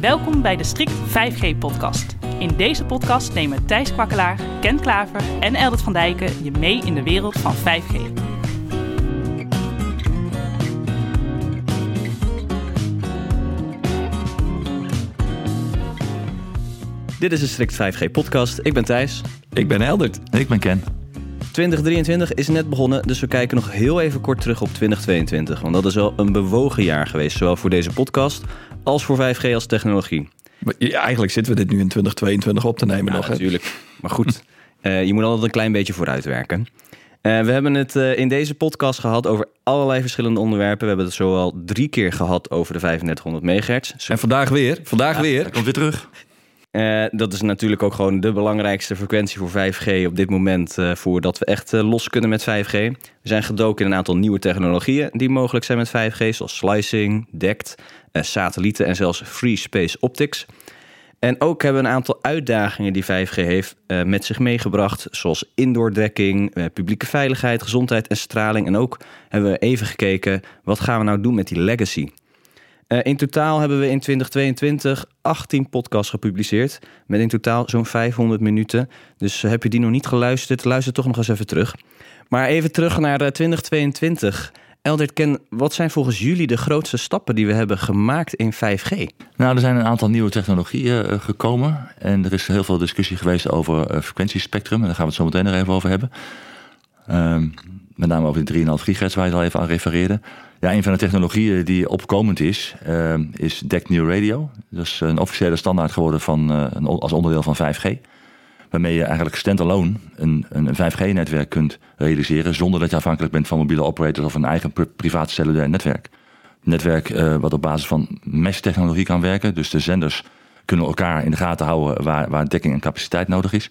Welkom bij de Strict 5G-podcast. In deze podcast nemen Thijs Kwakkelaar, Ken Klaver en Eldert van Dijken je mee in de wereld van 5G. Dit is de Strict 5G-podcast. Ik ben Thijs. Ik ben Eldert. En ik ben Ken. 2023 is net begonnen, dus we kijken nog heel even kort terug op 2022. Want dat is wel een bewogen jaar geweest, zowel voor deze podcast als voor 5G als technologie. Maar ja, eigenlijk zitten we dit nu in 2022 op te nemen nog. hè? natuurlijk. Maar goed, eh, je moet altijd een klein beetje vooruitwerken. Eh we hebben het eh, in deze podcast gehad over allerlei verschillende onderwerpen. We hebben het zowel drie keer gehad over de 3500 megahertz. En vandaag weer. Vandaag weer. Hij komt weer terug. Eh, dat is natuurlijk ook gewoon de belangrijkste frequentie voor 5G op dit moment. eh voordat we echt eh, los kunnen met 5G. We zijn gedoken in een aantal nieuwe technologieën die mogelijk zijn met 5G. Zoals slicing, DECT, satellieten en zelfs free space optics. En ook hebben we een aantal uitdagingen die 5G heeft met zich meegebracht. Zoals indoordekking, publieke veiligheid, gezondheid en straling. En ook hebben we even gekeken, wat gaan we nou doen met die legacy? Eh, in totaal hebben we in 2022 18 podcasts gepubliceerd. Met in totaal zo'n 500 minuten. Dus eh, heb je die nog niet geluisterd, luister toch nog eens even terug. Maar even terug naar eh, 2022. Eldert Ken, wat zijn volgens jullie de grootste stappen die we hebben gemaakt in 5G? Nou, er zijn een aantal nieuwe technologieën eh, gekomen. En er is heel veel discussie geweest over eh, frequentiespectrum. En daar gaan we het zo meteen nog even over hebben. Ehm, met name over die 3,5 gigahertz waar je al even aan refereerde. Ja, een van de technologieën die opkomend is, ehm, is DECT New Radio. Dat is een officiële standaard geworden van, eh, als onderdeel van 5G. Waarmee je eigenlijk standalone een, een, een 5G-netwerk kunt realiseren... zonder dat je afhankelijk bent van mobiele operators... of een eigen pri- privaat cellulair netwerk. Een netwerk eh, wat op basis van mesh-technologie kan werken. Dus de zenders kunnen elkaar in de gaten houden... waar, waar dekking en capaciteit nodig is.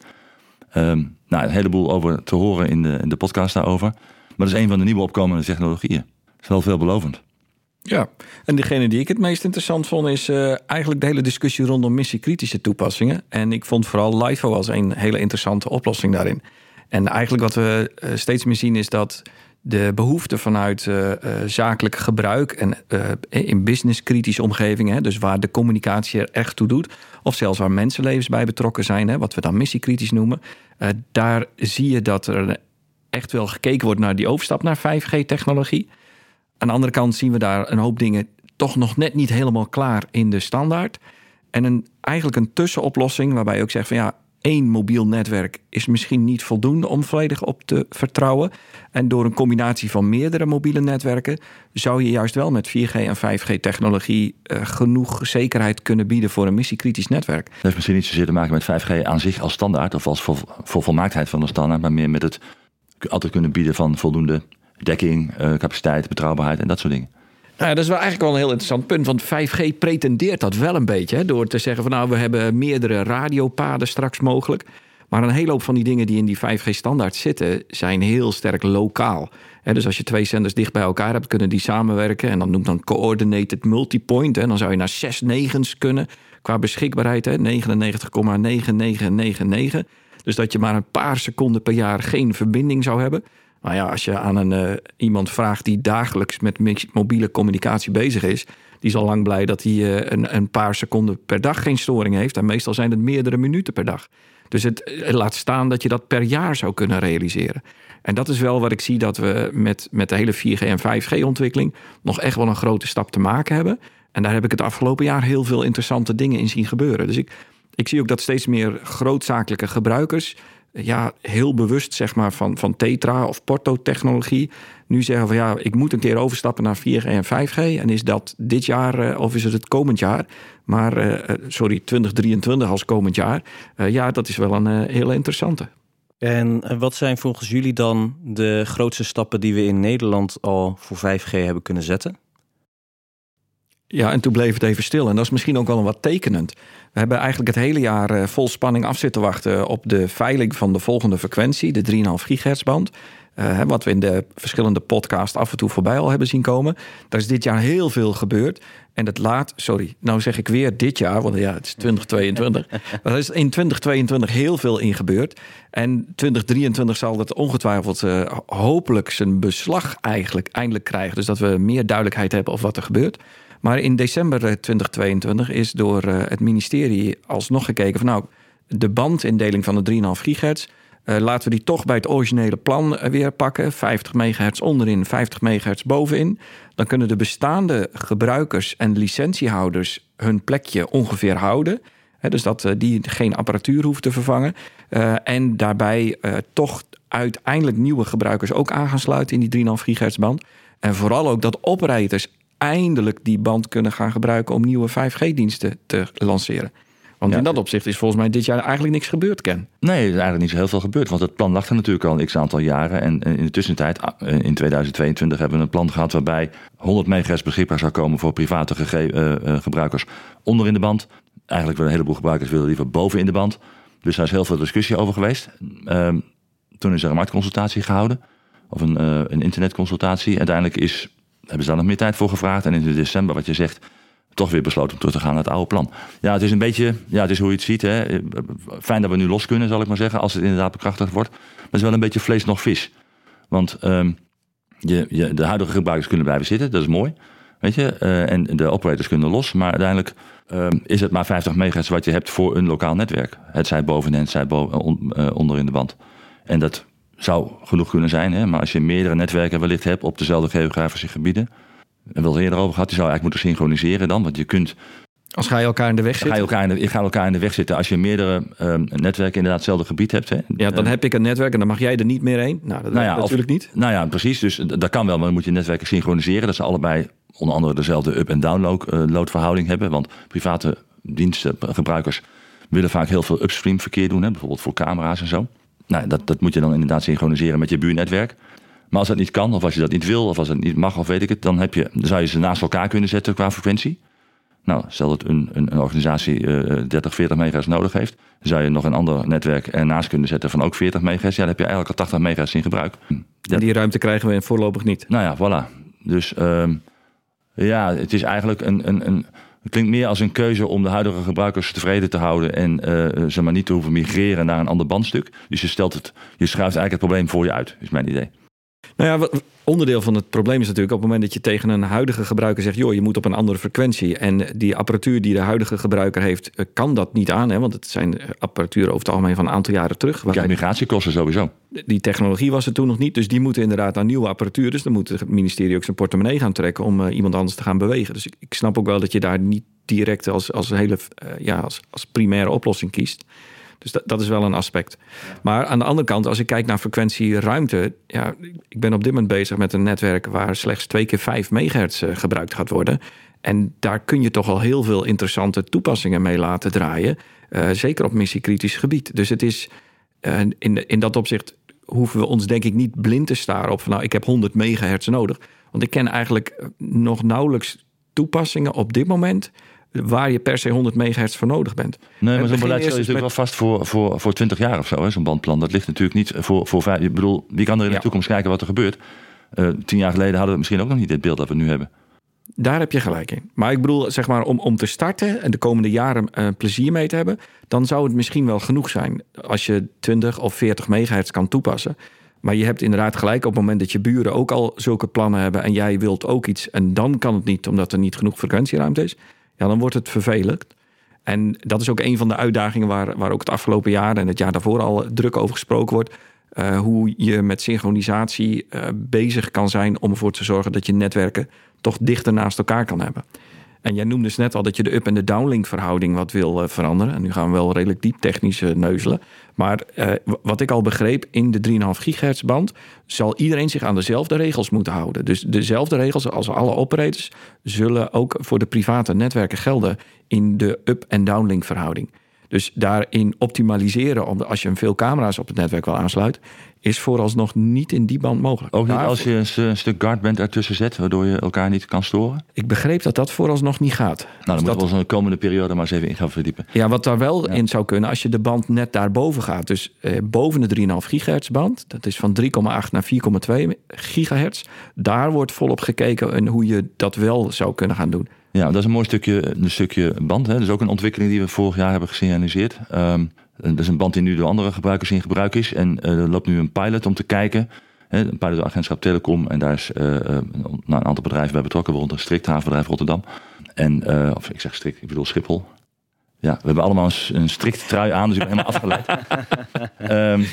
Ehm, nou, een heleboel over te horen in de, in de podcast daarover. Maar dat is een van de nieuwe opkomende technologieën. Dat is wel veelbelovend. Ja. En degene die ik het meest interessant vond is eh, eigenlijk de hele discussie rondom missiekritische toepassingen. En ik vond vooral LIFO als een hele interessante oplossing daarin. En eigenlijk wat we eh, steeds meer zien is dat de behoefte vanuit eh, zakelijk gebruik en in businesskritische omgevingen, hè, dus waar de communicatie er echt toe doet, of zelfs waar mensenlevens bij betrokken zijn, hè, wat we dan missiekritisch noemen, daar zie je dat er echt wel gekeken wordt naar die overstap naar 5G-technologie. Aan de andere kant zien we daar een hoop dingen toch nog net niet helemaal klaar in de standaard. En een, eigenlijk een tussenoplossing waarbij je ook zegt van ja, één mobiel netwerk is misschien niet voldoende om volledig op te vertrouwen. En door een combinatie van meerdere mobiele netwerken zou je juist wel met 4G en 5G technologie eh, genoeg zekerheid kunnen bieden voor een missiekritisch netwerk. Dat heeft misschien niet zozeer te maken met 5G aan zich als standaard... of als vol volmaaktheid van de standaard... maar meer met het altijd kunnen bieden van voldoende dekking, eh, capaciteit, betrouwbaarheid en dat soort dingen. Nou dat is wel eigenlijk wel een heel interessant punt. Want 5G pretendeert dat wel een beetje. Hè, door te zeggen van nou, we hebben meerdere radiopaden straks mogelijk. Maar een hele hoop van die dingen die in die 5G-standaard zitten, zijn heel sterk lokaal. Dus als je twee zenders dicht bij elkaar hebt, kunnen die samenwerken. En dan noemt dan coordinated multipoint. Hè, dan zou je naar zes negens kunnen qua beschikbaarheid. Hè, 99,9999. Dus dat je maar een paar seconden per jaar geen verbinding zou hebben. Nou ja, als je aan een, eh, iemand vraagt die dagelijks met mobiele communicatie bezig is, die is al lang blij dat hij eh, een, een paar seconden per dag geen storing heeft. En meestal zijn het meerdere minuten per dag. Dus het eh, laat staan dat je dat per jaar zou kunnen realiseren. En dat is wel wat ik zie dat we met, met de hele 4G en 5G-ontwikkeling nog echt wel een grote stap te maken hebben. En daar heb ik het afgelopen jaar heel veel interessante dingen in zien gebeuren. Dus ik, ik zie ook dat steeds meer grootzakelijke gebruikers ja, heel bewust zeg maar, van, van Tetra of Porto-technologie nu zeggen van ja, ik moet een keer overstappen naar 4G en 5G. En is dat dit jaar eh, of is het het komend jaar? Maar, eh, eh, sorry, 2023 als komend jaar. Eh, ja, dat is wel een eh, hele interessante. En eh, wat zijn volgens jullie dan de grootste stappen die we in Nederland al voor 5G hebben kunnen zetten? Ja, en toen bleef het even stil. En dat is misschien ook wel een wat tekenend. We hebben eigenlijk het hele jaar eh, vol spanning af zitten wachten op de veiling van de volgende frequentie, de 3,5 gigahertz band. Eh, wat we in de verschillende podcasts af en toe voorbij al hebben zien komen. Daar is dit jaar heel veel gebeurd. En dat laat, sorry, nou zeg ik weer dit jaar, want ja, het is 2022. maar er is in 2022 heel veel in gebeurd. En 2023 zal dat ongetwijfeld eh, hopelijk zijn beslag eigenlijk eindelijk krijgen. Dus dat we meer duidelijkheid hebben over wat er gebeurt. Maar in december 2022 is door het ministerie alsnog gekeken van nou, de bandindeling van de 3,5 gigahertz. laten we die toch bij het originele plan weer pakken. 50 megahertz onderin, 50 megahertz bovenin. Dan kunnen de bestaande gebruikers en licentiehouders hun plekje ongeveer houden dus dat die geen apparatuur hoeft te vervangen. En daarbij toch uiteindelijk nieuwe gebruikers ook aan gaan sluiten in die 3,5 gigahertz band. En vooral ook dat operators eindelijk die band kunnen gaan gebruiken om nieuwe 5G-diensten te lanceren. Want in dat opzicht is volgens mij dit jaar eigenlijk niks gebeurd, Ken. Nee, er is eigenlijk niet zo heel veel gebeurd. Want het plan lag er natuurlijk al een x-aantal jaren. En in de tussentijd, in 2022, hebben we een plan gehad... waarbij 100 megahertz beschikbaar zou komen voor private gebruikers onder in de band eigenlijk wel een heleboel gebruikers willen liever boven in de band. Dus daar is heel veel discussie over geweest. Ehm, toen is er een marktconsultatie gehouden. Of een, uh, een internetconsultatie. Uiteindelijk is, hebben ze daar nog meer tijd voor gevraagd. En in december, wat je zegt, toch weer besloten om terug te gaan naar het oude plan. Ja, het is een beetje, ja, het is hoe je het ziet. Hè. Fijn dat we nu los kunnen, zal ik maar zeggen, als het inderdaad bekrachtigd wordt. Maar het is wel een beetje vlees nog vis. Want um, je, je, de huidige gebruikers kunnen blijven zitten, dat is mooi. Weet je, uh, en de operators kunnen los. Maar uiteindelijk uh, is het maar 50 megahertz wat je hebt voor een lokaal netwerk. Het zij bovenin, het zij boven, on, uh, onder in de band. En dat zou genoeg kunnen zijn. Hè? Maar als je meerdere netwerken wellicht hebt op dezelfde geografische gebieden. En wel eerder over gehad, je zou eigenlijk moeten synchroniseren dan. Want je kunt als ga je elkaar in de weg zitten? Ga je, elkaar in de, je gaat elkaar in de weg zitten. Als je meerdere um, netwerken inderdaad hetzelfde gebied hebt. Hè, ja, dan heb ik een netwerk en dan mag jij er niet meer heen. Nou, dat nou ja, natuurlijk niet. Nou ja, precies. Dus dat kan wel, maar dan moet je netwerken synchroniseren. Dat ze allebei onder andere dezelfde up- en download verhouding hebben. Want private dienstgebruikers willen vaak heel veel upstream verkeer doen. Hè, bijvoorbeeld voor camera's en zo. Nou, dat, dat moet je dan inderdaad synchroniseren met je buurnetwerk. Maar als dat niet kan, of als je dat niet wil, of als het niet mag, of weet ik het, dan, heb je, dan zou je ze naast elkaar kunnen zetten qua frequentie. Nou, stel dat een, een, een organisatie uh, 30, 40 megahertz nodig heeft, dan zou je nog een ander netwerk ernaast kunnen zetten van ook 40 megahertz. Ja, dan heb je eigenlijk al 80 megahertz in gebruik. En die ruimte krijgen we voorlopig niet. Nou ja, voilà. Dus uh, ja, het is eigenlijk een, een, een, het klinkt meer als een keuze om de huidige gebruikers tevreden te houden en uh, ze maar niet te hoeven migreren naar een ander bandstuk. Dus je stelt het, je schuift eigenlijk het probleem voor je uit, is mijn idee. Nou ja, onderdeel van het probleem is natuurlijk op het moment dat je tegen een huidige gebruiker zegt: joh, je moet op een andere frequentie. En die apparatuur die de huidige gebruiker heeft, eh, kan dat niet aan. Hè, want het zijn apparatuur over het algemeen van een aantal jaren terug. Ja, migratiekosten sowieso. Die technologie was er toen nog niet. Dus die moeten inderdaad naar nieuwe apparatuur. Dus dan moet het ministerie ook zijn portemonnee gaan trekken om uh, iemand anders te gaan bewegen. Dus ik, ik, snap ook wel dat je daar niet direct als, als, hele, uh, ja, als, als primaire oplossing kiest. Dus dat, dat is wel een aspect. Maar aan de andere kant, als ik kijk naar frequentie ruimte. Ja, ik ben op dit moment bezig met een netwerk waar slechts twee keer 5 megahertz eh, gebruikt gaat worden. En daar kun je toch al heel veel interessante toepassingen mee laten draaien. Uh, zeker op missiekritisch gebied. Dus het is uh, in, in dat opzicht hoeven we ons denk ik niet blind te staren op van nou ik heb 100 megahertz nodig. Want ik ken eigenlijk nog nauwelijks toepassingen op dit moment waar je per se 100 megahertz voor nodig bent. Nee, maar zo'n beleid is natuurlijk wel vast voor, voor, voor 20 jaar of zo, zo'n bandplan. Dat ligt natuurlijk niet voor, voor vijf. Ik bedoel, wie kan er in de toekomst kijken wat er gebeurt? Uh, tien jaar geleden hadden we misschien ook nog niet dit beeld dat we nu hebben. Daar heb je gelijk in. Maar ik bedoel, zeg maar, om, om te starten en de komende jaren uh, plezier mee te hebben, dan zou het misschien wel genoeg zijn als je 20 of 40 megahertz kan toepassen. Maar je hebt inderdaad gelijk op het moment dat je buren ook al zulke plannen hebben en jij wilt ook iets en dan kan het niet omdat er niet genoeg frequentieruimte is ja, dan wordt het vervelend. En dat is ook een van de uitdagingen waar, waar ook het afgelopen jaar en het jaar daarvoor al druk over gesproken wordt. Uh, hoe je met synchronisatie uh, bezig kan zijn om ervoor te zorgen dat je netwerken toch dichter naast elkaar kan hebben. En jij noemde dus net al dat je de up- en de downlink verhouding wat wil uh, veranderen. En nu gaan we wel redelijk diep technisch neuzelen. Maar uh, wat ik al begreep, in de 3,5 gigahertz band zal iedereen zich aan dezelfde regels moeten houden. Dus dezelfde regels als alle operators zullen ook voor de private netwerken gelden in de up- en downlink verhouding. Dus daarin optimaliseren, als je veel camera's op het netwerk wil aansluiten, is vooralsnog niet in die band mogelijk. Ook niet als je een stuk guardband ertussen zet, waardoor je elkaar niet kan storen? Ik begreep dat dat vooralsnog niet gaat. Nou, dan dus moeten we ons in de komende periode maar eens even in gaan verdiepen. Ja, wat daar wel in zou kunnen, als je de band net daarboven gaat. Dus eh, boven de 3,5 gigahertz band, dat is van 3,8 naar 4,2 gigahertz. Daar wordt volop gekeken en hoe je dat wel zou kunnen gaan doen. Ja, dat is een mooi stukje, een stukje band. Hè. Dat is ook een ontwikkeling die we vorig jaar hebben gesignaliseerd. Um, dat is een band die nu door andere gebruikers in gebruik is. En uh, er loopt nu een pilot om te kijken Hè, een pilot door agentschap Telecom. En daar is uh, een aantal bedrijven bij betrokken, een strikt havenbedrijf Rotterdam. En, of ik zeg strikt, ik bedoel Schiphol. Ja, we hebben allemaal een, een strikt trui aan, dus ik ben helemaal afgeleid. um,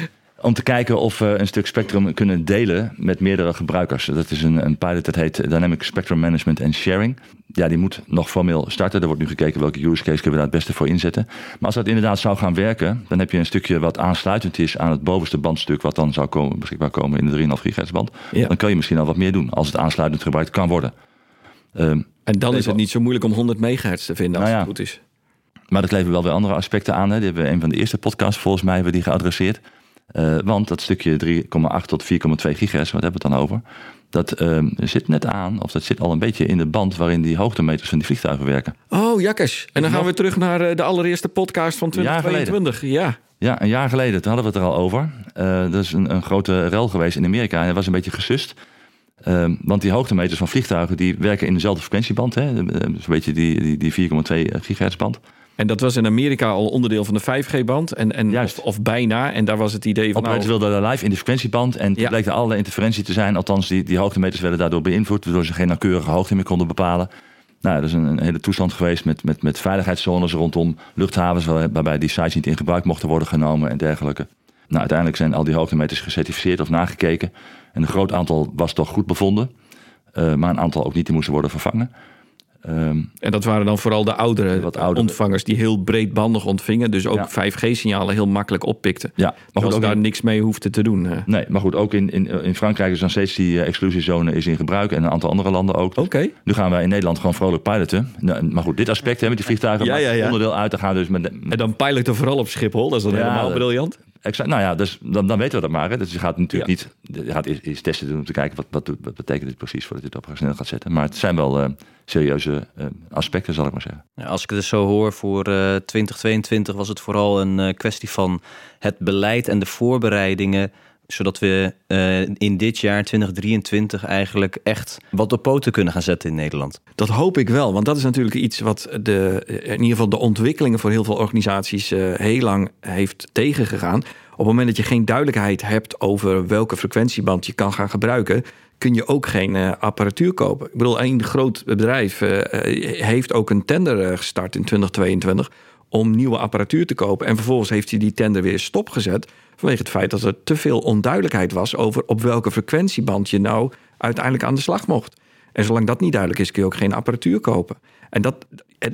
om te kijken of we een stuk spectrum kunnen delen met meerdere gebruikers. Dat is een, een pilot dat heet Dynamic Spectrum Management and Sharing. Ja, die moet nog formeel starten. Er wordt nu gekeken welke use case kunnen we daar het beste voor inzetten. Maar als dat inderdaad zou gaan werken, dan heb je een stukje wat aansluitend is aan het bovenste bandstuk, wat dan zou komen, beschikbaar komen in de 3,5 gigahertz band. Ja. Dan kan je misschien al wat meer doen als het aansluitend gebruikt kan worden. Um, en dan is het niet zo moeilijk om 100 megahertz te vinden als nou ja, het goed is. Maar dat levert wel weer andere aspecten aan. Hè. Die hebben we een van de eerste podcasts volgens mij hebben die geadresseerd. Uh, want dat stukje 3,8 tot 4,2 gigahertz, wat hebben we het dan over? Dat uh, zit net aan, of dat zit al een beetje in de band waarin die hoogtemeters van die vliegtuigen werken. Oh, jakkes. En dan gaan we terug naar uh, de allereerste podcast van 2022. Ja. Ja, een jaar geleden, toen hadden we het er al over. Uh, dat is een, een, grote rel geweest in Amerika en dat was een beetje gesust. Uh, want die hoogtemeters van vliegtuigen die werken in dezelfde frequentieband. Hè? Zo'n beetje die, die, die 4,2 gigahertz band. En dat was in Amerika al onderdeel van de 5G-band. En, en Juist. Of, of, bijna. En daar was het idee van. Operators nou, wilden live in de frequentieband. En toen bleek allerlei interferentie te zijn. Althans, die, die hoogtemeters werden daardoor beïnvloed. Waardoor ze geen nauwkeurige hoogte meer konden bepalen. Nou, dat is een, een hele toestand geweest met, met, met veiligheidszones rondom luchthavens. waarbij die sites niet in gebruik mochten worden genomen en dergelijke. Nou, uiteindelijk zijn al die hoogtemeters gecertificeerd of nagekeken. En een groot aantal was toch goed bevonden. Uh, maar een aantal ook niet, die moesten worden vervangen. Um, en dat waren dan vooral de oudere, wat oudere ontvangers die heel breedbandig ontvingen. Dus ook 5G-signalen heel makkelijk oppikten. Ja, maar goed, ook daar niks mee hoefde te doen. Nee, maar goed, ook in, in, in Frankrijk is dan steeds die uh, exclusiezone is in gebruik. En een aantal andere landen ook. Oké. Nu gaan wij in Nederland gewoon vrolijk piloten. Nou, maar goed, dit aspect hè, met die vliegtuigen ja, ja, ja. onderdeel uit. te gaan dus met, En dan piloten vooral op Schiphol. Dat is dan helemaal briljant. Exact, nou ja, dus dan, dan weten we dat maar. Hè. Dus je gaat natuurlijk niet je gaat eerst, testen doen om te kijken wat, wat, wat betekent dit precies voordat je het operationeel gaat zetten. Maar het zijn wel uh, serieuze uh, aspecten, zal ik maar zeggen. Ja, als ik het dus zo hoor, voor uh, 2022 was het vooral een kwestie van het beleid en de voorbereidingen zodat we uh, in dit jaar 2023 eigenlijk echt wat op poten kunnen gaan zetten in Nederland. Dat hoop ik wel, want dat is natuurlijk iets wat de, in ieder geval de ontwikkelingen voor heel veel organisaties uh, heel lang heeft tegengegaan. Op het moment dat je geen duidelijkheid hebt over welke frequentieband je kan gaan gebruiken, kun je ook geen uh, apparatuur kopen. Ik bedoel, een groot bedrijf heeft ook een tender gestart in 2022 om nieuwe apparatuur te kopen. En vervolgens heeft hij die tender weer stopgezet. Vanwege het feit dat er te veel onduidelijkheid was over op welke frequentieband je nou uiteindelijk aan de slag mocht. En zolang dat niet duidelijk is, kun je ook geen apparatuur kopen. En, dat,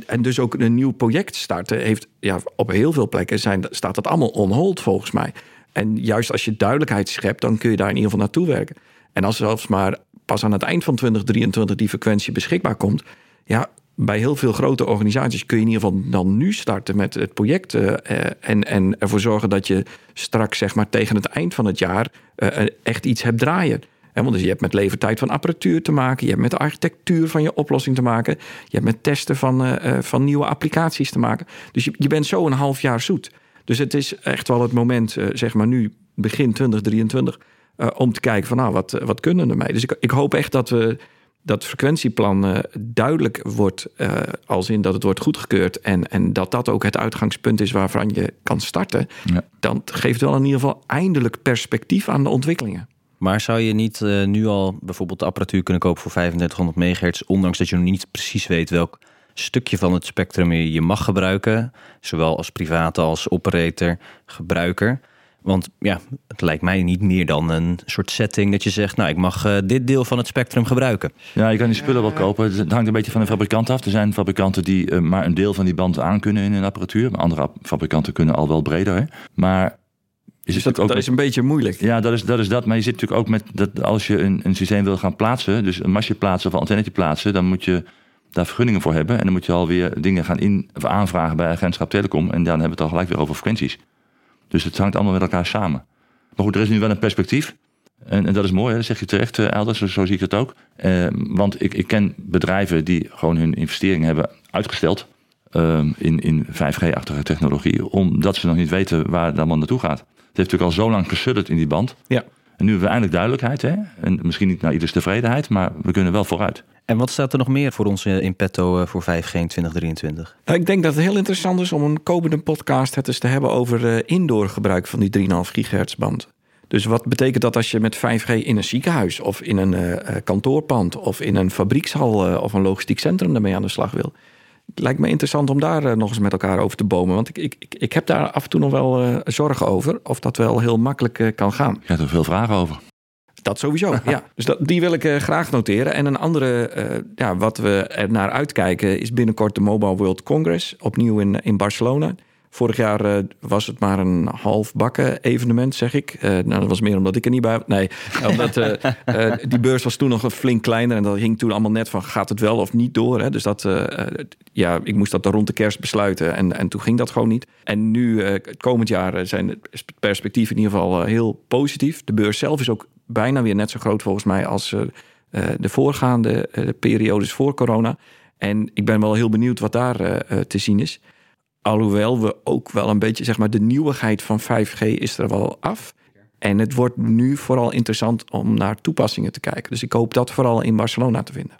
en, dus ook een nieuw project starten heeft ja, op heel veel plekken zijn, staat dat allemaal on hold volgens mij. En juist als je duidelijkheid schept, dan kun je daar in ieder geval naartoe werken. En als zelfs maar pas aan het eind van 2023 die frequentie beschikbaar komt, ja, bij heel veel grote organisaties kun je in ieder geval dan nu starten met het project. Uh, en, en ervoor zorgen dat je straks, zeg maar, tegen het eind van het jaar uh, echt iets hebt draaien. En want dus je hebt met levertijd van apparatuur te maken, je hebt met de architectuur van je oplossing te maken, je hebt met testen van, van nieuwe applicaties te maken. Dus je, je bent zo een half jaar zoet. Dus het is echt wel het moment, zeg maar nu, begin 2023, om te kijken van nou, wat, wat kunnen we ermee? Dus ik, ik hoop echt dat we dat frequentieplan uh, duidelijk wordt, uh, als in dat het wordt goedgekeurd en, en dat dat ook het uitgangspunt is waarvan je kan starten, ja. dan geeft wel in ieder geval eindelijk perspectief aan de ontwikkelingen. Maar zou je niet uh, nu al bijvoorbeeld de apparatuur kunnen kopen voor 3500 megahertz, ondanks dat je nog niet precies weet welk stukje van het spectrum je mag gebruiken, zowel als private als operator, gebruiker? Want ja, het lijkt mij niet meer dan een soort setting dat je zegt, nou, ik mag uh, dit deel van het spectrum gebruiken. Ja, je kan die spullen wel kopen. Het hangt een beetje van de fabrikant af. Er zijn fabrikanten die uh, maar een deel van die band aan kunnen in hun apparatuur. Maar andere fabrikanten kunnen al wel breder. Hè? Maar is dus dat, ook dat is een beetje moeilijk. Ja, dat is, dat is dat. Maar je zit natuurlijk ook met dat als je een, een systeem wil gaan plaatsen, dus een masje plaatsen of een antennetje plaatsen, dan moet je daar vergunningen voor hebben. En dan moet je alweer dingen gaan in, of aanvragen bij agentschap Telecom. En dan hebben we het al gelijk weer over frequenties. Dus het hangt allemaal met elkaar samen. Maar goed, er is nu wel een perspectief. En, en dat is mooi, hè? dat zeg je terecht, uh, Elders, zo, zo, zie ik het ook. Uh, want ik, ik ken bedrijven die gewoon hun investeringen hebben uitgesteld uh, in, in 5G-achtige technologie, omdat ze nog niet weten waar het allemaal naartoe gaat. Het heeft natuurlijk al zo lang gesudderd in die band. Ja. En nu hebben we eindelijk duidelijkheid. Hè? En misschien niet naar ieders tevredenheid, maar we kunnen wel vooruit. En wat staat er nog meer voor ons in petto eh, voor 5G in 2023? Nou, ik denk dat het heel interessant is om een komende podcast het eens te hebben over uh, indoor gebruik van die 3,5 gigahertz band. Dus wat betekent dat als je met 5G in een ziekenhuis of in een uh, kantoorpand of in een fabriekshal uh, of een logistiek centrum daarmee aan de slag wil? Het lijkt me interessant om daar nog eens met elkaar over te bomen. Want ik, ik, ik heb daar af en toe nog wel zorgen over of dat wel heel makkelijk kan gaan. Je hebt er veel vragen over. Dat sowieso, ja. Dus dat, die wil ik uh, graag noteren. En een andere, uh, ja, wat we er naar uitkijken, is binnenkort de Mobile World Congress. Opnieuw in, in Barcelona. Vorig jaar uh, was het maar een half bakken evenement, zeg ik. nou, dat was meer omdat ik er niet bij Nee, omdat die beurs was toen nog flink kleiner. En dat hing toen allemaal net van, gaat het wel of niet door? Hè? Dus dat, ja, ik moest dat rond de kerst besluiten. En, en toen ging dat gewoon niet. En nu, komend jaar, zijn de perspectieven in ieder geval heel positief. De beurs zelf is ook bijna weer net zo groot volgens mij als de voorgaande periodes voor corona. En ik ben wel heel benieuwd wat daar te zien is. Alhoewel we ook wel een beetje, zeg maar, de nieuwigheid van 5G is er wel af. En het wordt nu vooral interessant om naar toepassingen te kijken. Dus ik hoop dat vooral in Barcelona te vinden.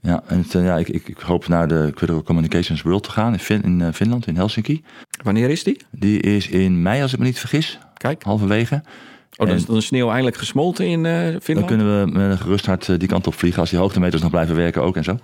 Ja, en het, ja, ik, ik, ik, hoop naar de Critical Communications World te gaan in, fin, in Finland, in Helsinki. Wanneer is die? Die is in mei, als ik me niet vergis. Kijk. Halverwege. Oh, dan is de sneeuw eigenlijk gesmolten in uh, Finland? Dan kunnen we met een gerust hart eh, die kant op vliegen... als die hoogtemeters nog blijven werken ook en zo.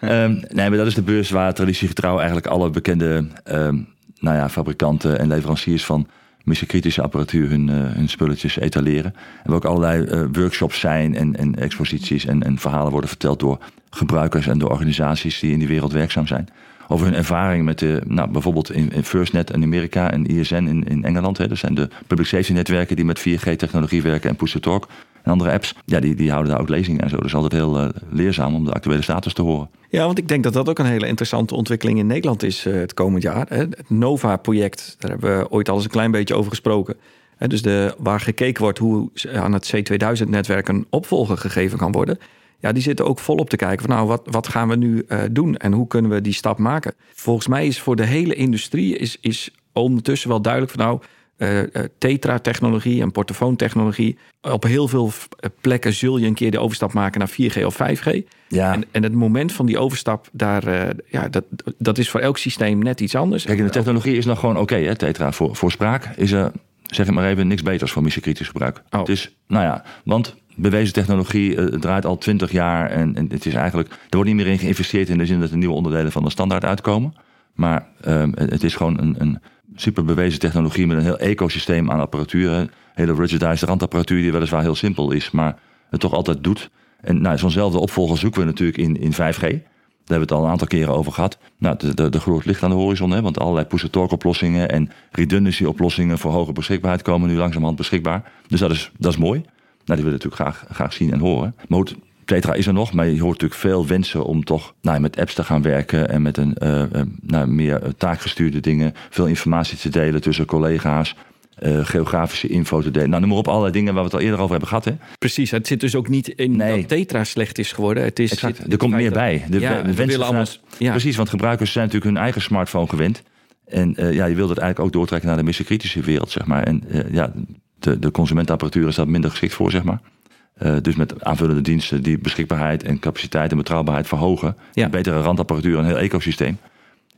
um, nee, maar dat is de beurs waar traditiegetrouw eigenlijk alle bekende... Um, nou ja, fabrikanten en leveranciers van missiekritische apparatuur hun, uh, hun spulletjes etaleren. En waar ook allerlei uh, workshops zijn en, en exposities en, en verhalen worden verteld door gebruikers en door organisaties die in die wereld werkzaam zijn over hun ervaring met de, nou, bijvoorbeeld in, FirstNet in Amerika en ISN in, in Engeland. Hè. Dat zijn de public safety netwerken die met 4G-technologie werken en push-to-talk en andere apps. Ja, die, die houden daar ook lezingen en zo. Dat is altijd heel uh, leerzaam om de actuele status te horen. Ja, want ik denk dat dat ook een hele interessante ontwikkeling in Nederland is uh, het komend jaar. Hè. Het NOVA-project, daar hebben we ooit al eens een klein beetje over gesproken. Dus de, waar gekeken wordt hoe aan het C2000-netwerk een opvolger gegeven kan worden ja, die zitten ook volop te kijken van nou, wat, wat gaan we nu uh, doen en hoe kunnen we die stap maken? Volgens mij is voor de hele industrie is, is ondertussen wel duidelijk van nou, uh, Tetra-technologie en portofoontechnologie. Op heel veel plekken zul je een keer de overstap maken naar 4G of 5G. Ja. En, en het moment van die overstap, daar, uh, ja, dat, dat is voor elk systeem net iets anders. Kijk, de technologie is nog gewoon oké, okay, Tetra. Voor, voor spraak is er, zeg ik maar even, niks beters voor missiekritisch gebruik. Oh. Het is, nou ja, want bewezen technologie uh, draait al twintig jaar. En, het is eigenlijk, er wordt niet meer in geïnvesteerd in de zin dat er nieuwe onderdelen van de standaard uitkomen. Maar um, het is gewoon een, een super technologie met een heel ecosysteem aan apparatuur. Hele rigidized randapparatuur die weliswaar heel simpel is, maar het toch altijd doet. En nou, zo'nzelfde opvolger zoeken we natuurlijk in, in 5G. Daar hebben we het al een aantal keren over gehad. Nou, de, de, de groot licht aan de horizon, hè, want allerlei push-to-torque oplossingen en redundancy oplossingen voor hoge beschikbaarheid komen nu langzamerhand beschikbaar. Dus dat is, dat is mooi. Nou, die willen natuurlijk graag, graag zien en horen. Maar goed, Tetra is er nog, maar je hoort natuurlijk veel wensen om toch nou, met apps te gaan werken en met een uh, uh, nou, meer taakgestuurde dingen, veel informatie te delen tussen collega's. Uh, geografische info te delen. Nou, noem maar op allerlei dingen waar we het al eerder over hebben gehad. Hè? Precies, het zit dus ook niet in nee. dat Tetra slecht is geworden. Het is, exact. er komt meer bij. De, ja, wensen allemaal, ja. Precies, want gebruikers zijn natuurlijk hun eigen smartphone gewend. En uh, ja, je wil dat eigenlijk ook doortrekken naar de missiekritische wereld, zeg maar. En uh, ja, de, de consumentenapparatuur is daar minder geschikt voor, zeg maar. Uh, dus met aanvullende diensten die beschikbaarheid en capaciteit en betrouwbaarheid verhogen. Ja. Betere randapparatuur en een heel ecosysteem.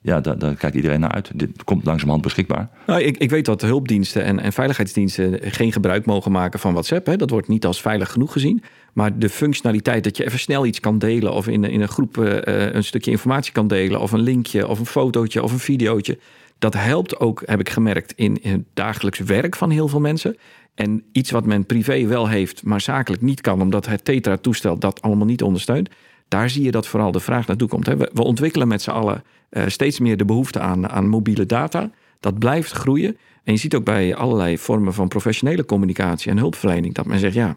Ja, daar, daar, kijkt iedereen naar uit. Dit komt langzamerhand beschikbaar. Nou, ik, ik weet dat hulpdiensten en, en veiligheidsdiensten geen gebruik mogen maken van WhatsApp. Hè. Dat wordt niet als veilig genoeg gezien. Maar de functionaliteit dat je even snel iets kan delen... of in, in een groep uh, een stukje informatie kan delen... of een linkje, of een fotootje, of een videootje... Dat helpt ook, heb ik gemerkt, in, het dagelijks werk van heel veel mensen. En iets wat men privé wel heeft, maar zakelijk niet kan, omdat het Tetra-toestel dat allemaal niet ondersteunt. Daar zie je dat vooral de vraag naartoe komt. We, ontwikkelen met z'n allen uh, steeds meer de behoefte aan, aan mobiele data. Dat blijft groeien. En je ziet ook bij allerlei vormen van professionele communicatie en hulpverlening dat men zegt: ja,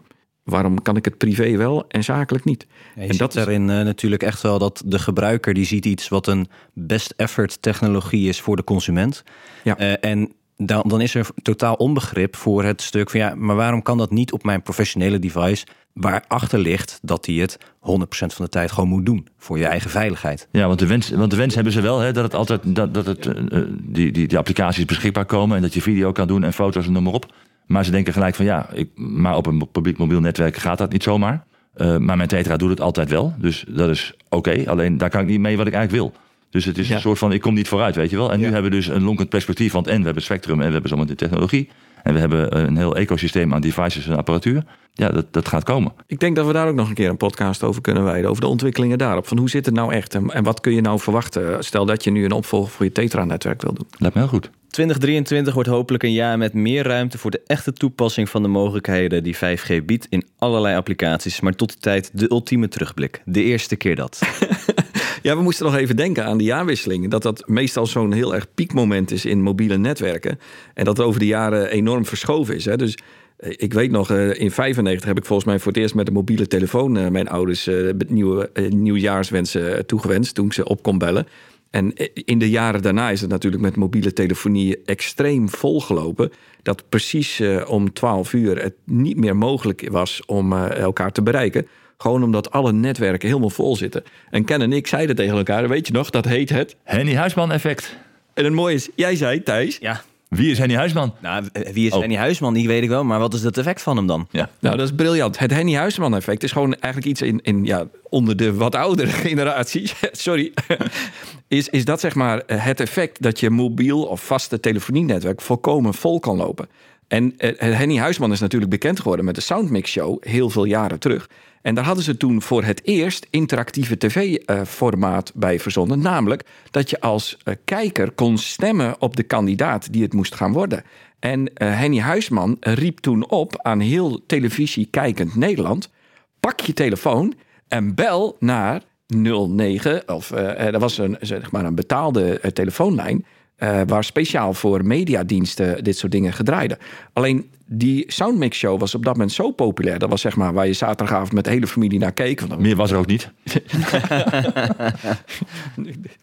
waarom kan ik het privé wel en zakelijk niet? Ja, en dat daarin uh, natuurlijk echt wel dat de gebruiker die ziet iets wat een best effort technologie is voor de consument. Ja. Uh, en dan, dan is er totaal onbegrip voor het stuk van ja, maar waarom kan dat niet op mijn professionele device? Waarachter ligt dat hij het 100% van de tijd gewoon moet doen voor je eigen veiligheid. Ja, want de wens, want de wens hebben ze wel, hè, dat het altijd dat, dat het, uh, die, die, die applicaties beschikbaar komen en dat je video kan doen en foto's en noem maar op. Maar ze denken gelijk van ja, ik, maar op een publiek mobiel netwerk gaat dat niet zomaar. Uh, maar mijn Tetra doet het altijd wel. Dus dat is oké. Okay, alleen daar kan ik niet mee wat ik eigenlijk wil. Dus het is een soort van, ik kom niet vooruit, weet je wel. En nu hebben we dus een lonkend perspectief, want en we hebben spectrum en we hebben zomaar de technologie. En we hebben een heel ecosysteem aan devices en apparatuur. Ja, dat, dat gaat komen. Ik denk dat we daar ook nog een keer een podcast over kunnen wijden. Over de ontwikkelingen daarop. Van hoe zit het nou echt? En, en wat kun je nou verwachten? Stel dat je nu een opvolger voor je Tetra-netwerk wil doen. Lijkt me heel goed. 2023 wordt hopelijk een jaar met meer ruimte voor de echte toepassing van de mogelijkheden die 5G biedt in allerlei applicaties. Maar tot die tijd de ultieme terugblik. De eerste keer dat. Ja, we moesten nog even denken aan de jaarwisseling. Dat dat meestal zo'n heel erg piekmoment is in mobiele netwerken. En dat over de jaren enorm verschoven is. Hè. Dus eh, ik weet nog, eh, in 95 heb ik volgens mij voor het eerst met een mobiele telefoon eh, mijn ouders nieuwe nieuwjaarswensen toegewenst toen ik ze op kon bellen. En in de jaren daarna is het natuurlijk met mobiele telefonie extreem volgelopen. Dat precies om 12 uur het niet meer mogelijk was om elkaar te bereiken. Gewoon omdat alle netwerken helemaal vol zitten. En Ken en ik zeiden tegen elkaar, weet je nog, dat heet het... Henny Huisman effect. En het mooie is, jij zei, Thijs... Ja. Wie is Henny Huisman? Nou, wie is Oh. Henny Huisman? Die weet ik wel. Maar wat is het effect van hem dan? Ja. Nou, dat is briljant. Het Henny Huisman effect is gewoon eigenlijk iets in, in ja, onder de wat oudere generatie. Sorry. Is, is dat zeg maar het effect dat je mobiel of vaste telefonienetwerk volkomen vol kan lopen. En eh, Henny Huisman is natuurlijk bekend geworden met de Soundmix Show heel veel jaren terug. En daar hadden ze toen voor het eerst interactieve tv-formaat bij verzonnen. Namelijk dat je als eh, kijker kon stemmen op de kandidaat die het moest gaan worden. En eh, Henny Huisman riep toen op aan heel televisie kijkend Nederland: pak je telefoon en bel naar 09. Of eh, er was een, zeg maar een betaalde telefoonlijn. Eh, waar speciaal voor mediadiensten dit soort dingen gedraaiden. Alleen die Soundmix Show was op dat moment zo populair. Dat was zeg maar waar je zaterdagavond met de hele familie naar keek. Want Meer was er ook niet.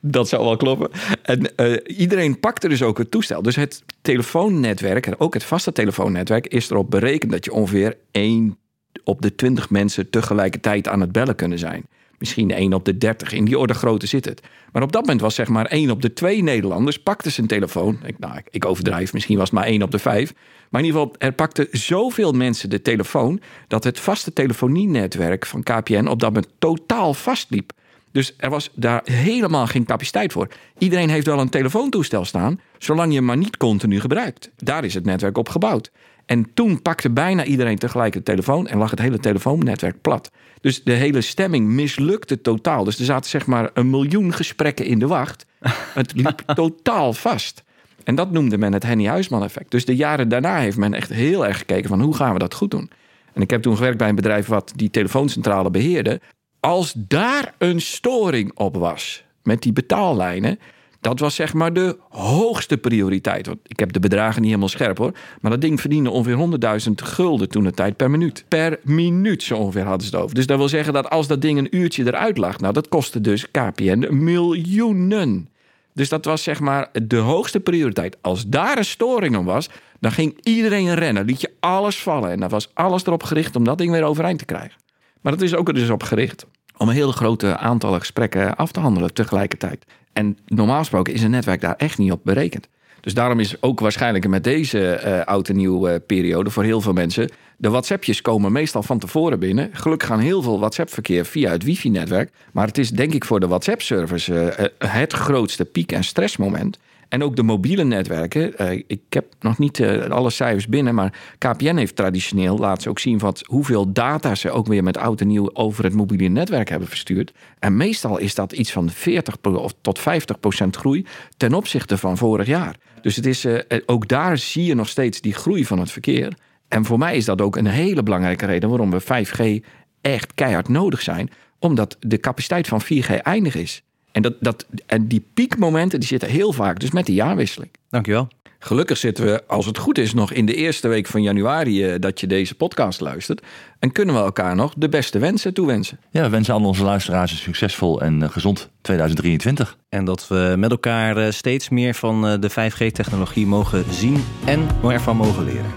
Dat zou wel kloppen. En eh, iedereen pakte dus ook het toestel. Dus het telefoonnetwerk, en ook het vaste telefoonnetwerk, is erop berekend dat je ongeveer 1 op de 20 mensen tegelijkertijd aan het bellen kunnen zijn. Misschien 1 op de 30. In die orde grootte zit het. Maar op dat moment was zeg maar 1 op de 2 Nederlanders pakte zijn telefoon. Ik, nou, ik- overdrijf, misschien was het maar 1 op de 5. Maar in ieder geval, er pakten zoveel mensen de telefoon... dat het vaste telefonienetwerk van KPN op dat moment totaal vastliep. Dus er was daar helemaal geen capaciteit voor. Iedereen heeft wel een telefoontoestel staan, zolang je maar niet continu gebruikt. Daar is het netwerk op gebouwd. En toen pakte bijna iedereen tegelijk de telefoon en lag het hele telefoonnetwerk plat. Dus de hele stemming mislukte totaal. Dus er zaten zeg maar een miljoen gesprekken in de wacht. Het liep totaal vast. En dat noemde men het Henny Huisman effect. Dus de jaren daarna heeft men echt heel erg gekeken van hoe gaan we dat goed doen. En ik heb toen gewerkt bij een bedrijf wat die telefooncentrale beheerde. Als daar een storing op was met die betaallijnen, dat was zeg maar de hoogste prioriteit. Want ik heb de bedragen niet helemaal scherp hoor. Maar dat ding verdiende ongeveer 100.000 gulden toen de tijd per minuut. Per minuut zo ongeveer hadden ze het over. Dus dat wil zeggen dat als dat ding een uurtje eruit lag, nou dat kostte dus KPN miljoenen. Dus dat was zeg maar de hoogste prioriteit. Als daar een storing om was, dan ging iedereen rennen. Liet je alles vallen. En dan was alles erop gericht om dat ding weer overeind te krijgen. Maar dat is ook er dus op gericht om een heel grote aantallen gesprekken af te handelen tegelijkertijd. En normaal gesproken is een netwerk daar echt niet op berekend. Dus daarom is ook waarschijnlijk met deze eh oud en nieuw eh, periode voor heel veel mensen. De WhatsAppjes komen meestal van tevoren binnen. Gelukkig gaan heel veel WhatsApp-verkeer via het wifi-netwerk. Maar het is denk ik voor de WhatsApp-servers eh, het grootste piek- en stressmoment. En ook de mobiele netwerken. eh, ik heb nog niet eh, alle cijfers binnen, maar KPN heeft traditioneel, laat ze ook zien wat, hoeveel data ze ook weer met oud en nieuw over het mobiele netwerk hebben verstuurd. En meestal is dat iets van 40 pro- of tot 50 procent groei ten opzichte van vorig jaar. Dus het is, eh, ook daar zie je nog steeds die groei van het verkeer. En voor mij is dat ook een hele belangrijke reden waarom we 5G echt keihard nodig zijn. Omdat de capaciteit van 4G eindig is. En, dat, dat, en die piekmomenten die zitten heel vaak dus met de jaarwisseling. Dankjewel. Gelukkig zitten we, als het goed is, nog in de eerste week van januari eh, dat je deze podcast luistert. En kunnen we elkaar nog de beste wensen toewensen. Ja, we wensen al onze luisteraars een succesvol en eh, gezond 2023. En dat we met elkaar eh, steeds meer van de 5G-technologie mogen zien en ervan mogen leren.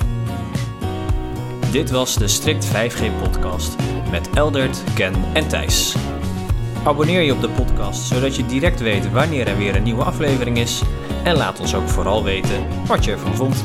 Dit was de Strict 5G-podcast met Eldert, Ken en Thijs. Abonneer je op de podcast, zodat je direct weet wanneer er weer een nieuwe aflevering is. En laat ons ook vooral weten wat je ervan vond.